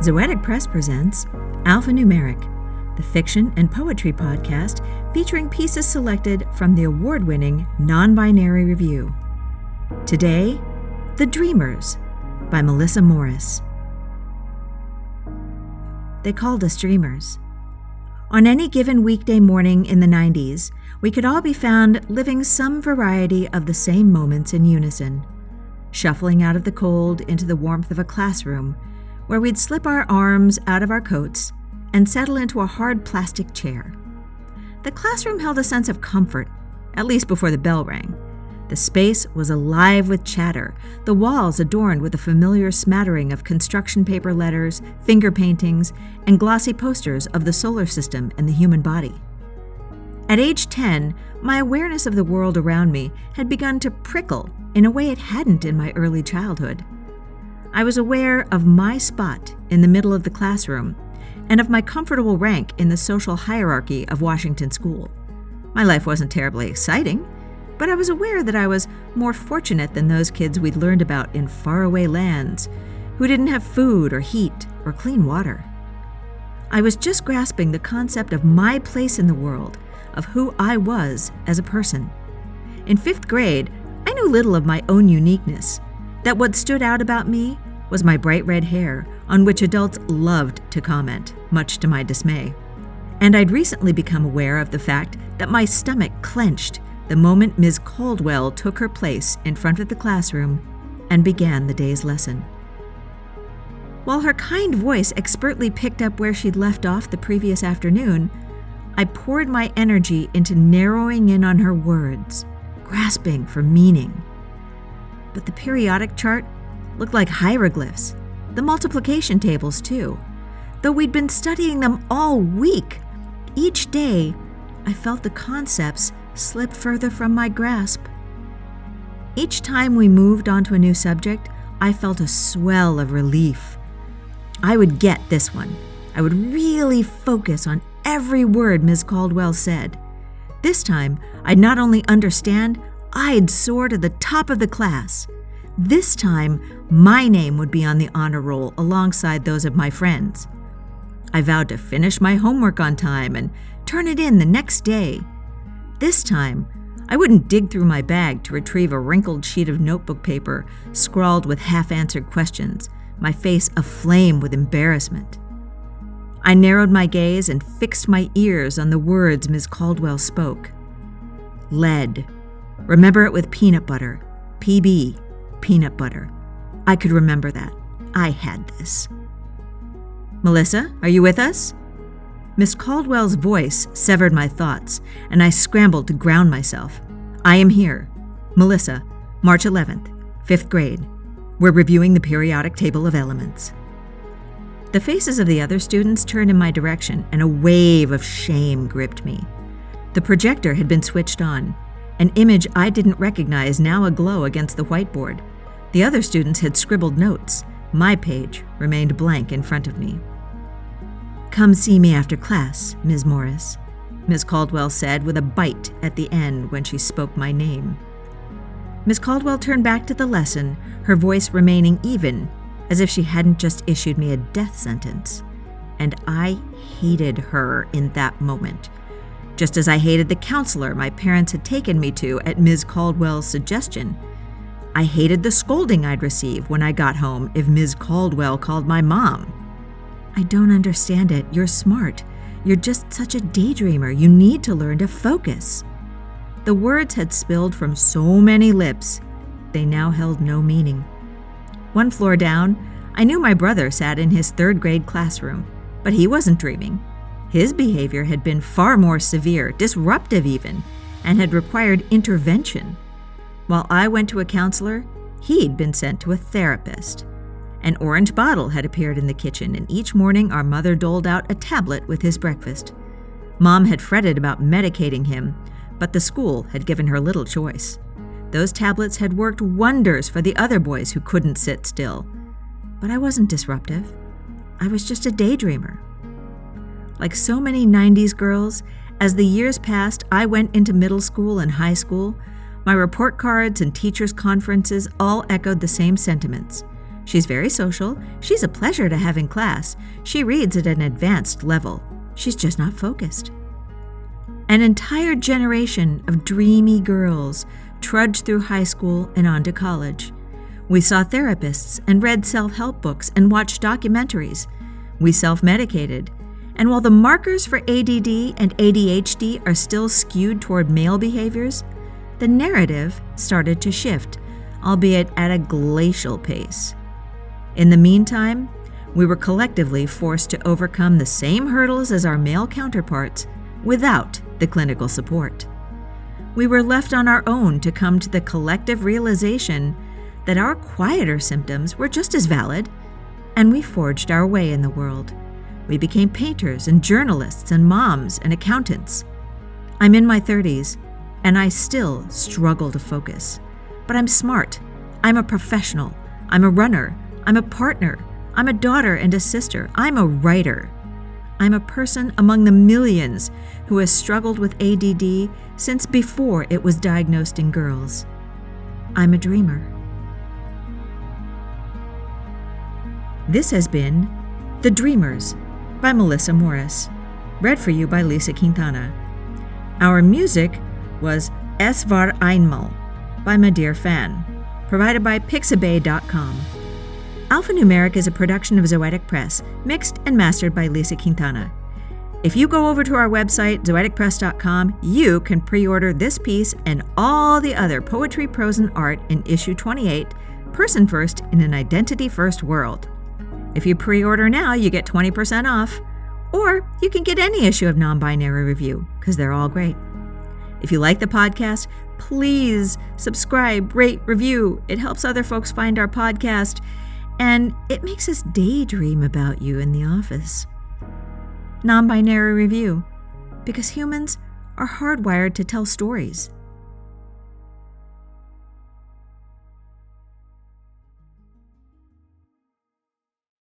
Zoetic Press presents Alphanumeric, the fiction and poetry podcast featuring pieces selected from the award winning Non Binary Review. Today, The Dreamers by Melissa Morris. They called us dreamers. On any given weekday morning in the 90s, we could all be found living some variety of the same moments in unison, shuffling out of the cold into the warmth of a classroom where we'd slip our arms out of our coats and settle into a hard plastic chair. The classroom held a sense of comfort, at least before the bell rang. The space was alive with chatter, the walls adorned with a familiar smattering of construction paper letters, finger paintings, and glossy posters of the solar system and the human body. At age 10, my awareness of the world around me had begun to prickle in a way it hadn't in my early childhood. I was aware of my spot in the middle of the classroom and of my comfortable rank in the social hierarchy of Washington School. My life wasn't terribly exciting, but I was aware that I was more fortunate than those kids we'd learned about in faraway lands who didn't have food or heat or clean water. I was just grasping the concept of my place in the world, of who I was as a person. In fifth grade, I knew little of my own uniqueness that what stood out about me was my bright red hair, on which adults loved to comment, much to my dismay. And I'd recently become aware of the fact that my stomach clenched the moment Ms. Caldwell took her place in front of the classroom and began the day's lesson. While her kind voice expertly picked up where she'd left off the previous afternoon, I poured my energy into narrowing in on her words, grasping for meaning but the periodic chart looked like hieroglyphs, the multiplication tables, too. Though we'd been studying them all week, each day I felt the concepts slip further from my grasp. Each time we moved on to a new subject, I felt a swell of relief. I would get this one. I would really focus on every word Ms. Caldwell said. This time, I'd not only understand, I'd soar to the top of the class. This time, my name would be on the honor roll alongside those of my friends. I vowed to finish my homework on time and turn it in the next day. This time, I wouldn't dig through my bag to retrieve a wrinkled sheet of notebook paper scrawled with half answered questions, my face aflame with embarrassment. I narrowed my gaze and fixed my ears on the words Ms. Caldwell spoke. Lead. Remember it with peanut butter. PB. Peanut butter. I could remember that. I had this. Melissa, are you with us? Miss Caldwell's voice severed my thoughts, and I scrambled to ground myself. I am here. Melissa, March 11th, 5th grade. We're reviewing the periodic table of elements. The faces of the other students turned in my direction, and a wave of shame gripped me. The projector had been switched on, an image I didn't recognize now aglow against the whiteboard. The other students had scribbled notes. My page remained blank in front of me. Come see me after class, Ms. Morris, Ms. Caldwell said with a bite at the end when she spoke my name. Miss Caldwell turned back to the lesson, her voice remaining even, as if she hadn't just issued me a death sentence. And I hated her in that moment, just as I hated the counselor my parents had taken me to at Ms. Caldwell's suggestion. I hated the scolding I'd receive when I got home if Ms. Caldwell called my mom. I don't understand it. You're smart. You're just such a daydreamer. You need to learn to focus. The words had spilled from so many lips, they now held no meaning. One floor down, I knew my brother sat in his third grade classroom, but he wasn't dreaming. His behavior had been far more severe, disruptive even, and had required intervention. While I went to a counselor, he'd been sent to a therapist. An orange bottle had appeared in the kitchen, and each morning our mother doled out a tablet with his breakfast. Mom had fretted about medicating him, but the school had given her little choice. Those tablets had worked wonders for the other boys who couldn't sit still. But I wasn't disruptive. I was just a daydreamer. Like so many 90s girls, as the years passed, I went into middle school and high school. My report cards and teachers' conferences all echoed the same sentiments She's very social. She's a pleasure to have in class. She reads at an advanced level. She's just not focused. An entire generation of dreamy girls trudged through high school and on to college. We saw therapists and read self help books and watched documentaries. We self medicated. And while the markers for ADD and ADHD are still skewed toward male behaviors, the narrative started to shift, albeit at a glacial pace. In the meantime, we were collectively forced to overcome the same hurdles as our male counterparts without the clinical support. We were left on our own to come to the collective realization that our quieter symptoms were just as valid, and we forged our way in the world. We became painters and journalists and moms and accountants. I'm in my 30s, and I still struggle to focus. But I'm smart. I'm a professional. I'm a runner. I'm a partner. I'm a daughter and a sister. I'm a writer. I'm a person among the millions who has struggled with ADD since before it was diagnosed in girls. I'm a dreamer. This has been The Dreamers by Melissa Morris, read for you by Lisa Quintana. Our music was Es war einmal by my dear fan, provided by Pixabay.com. Alphanumeric is a production of Zoetic Press, mixed and mastered by Lisa Quintana. If you go over to our website, zoeticpress.com, you can pre order this piece and all the other poetry, prose, and art in issue 28, Person First in an Identity First World. If you pre order now, you get 20% off. Or you can get any issue of Non Binary Review, because they're all great. If you like the podcast, please subscribe, rate, review. It helps other folks find our podcast, and it makes us daydream about you in the office. Non binary review, because humans are hardwired to tell stories.